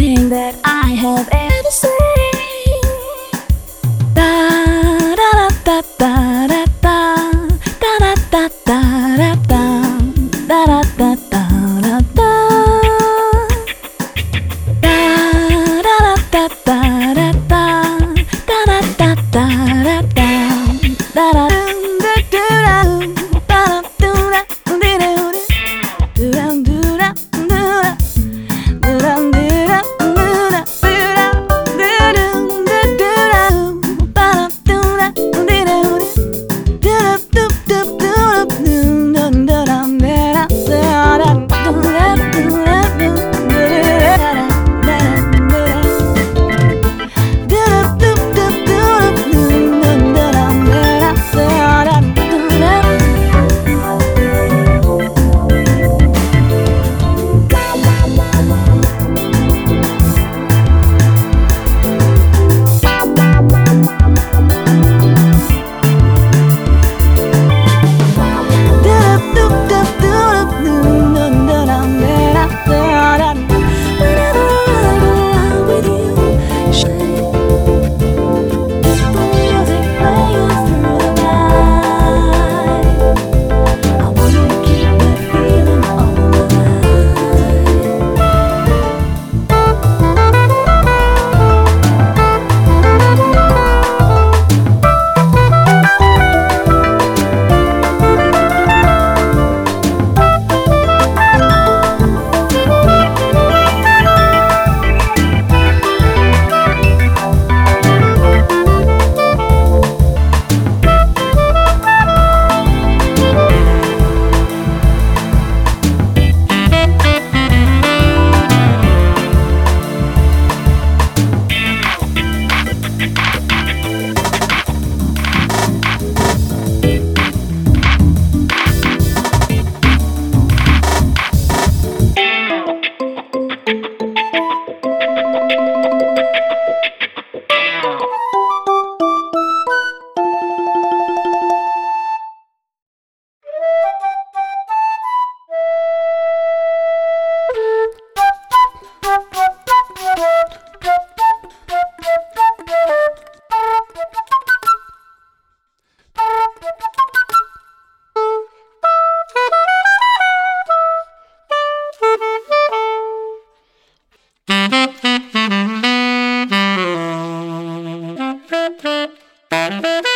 everything that I have ever said. Da da da da da. Thank you.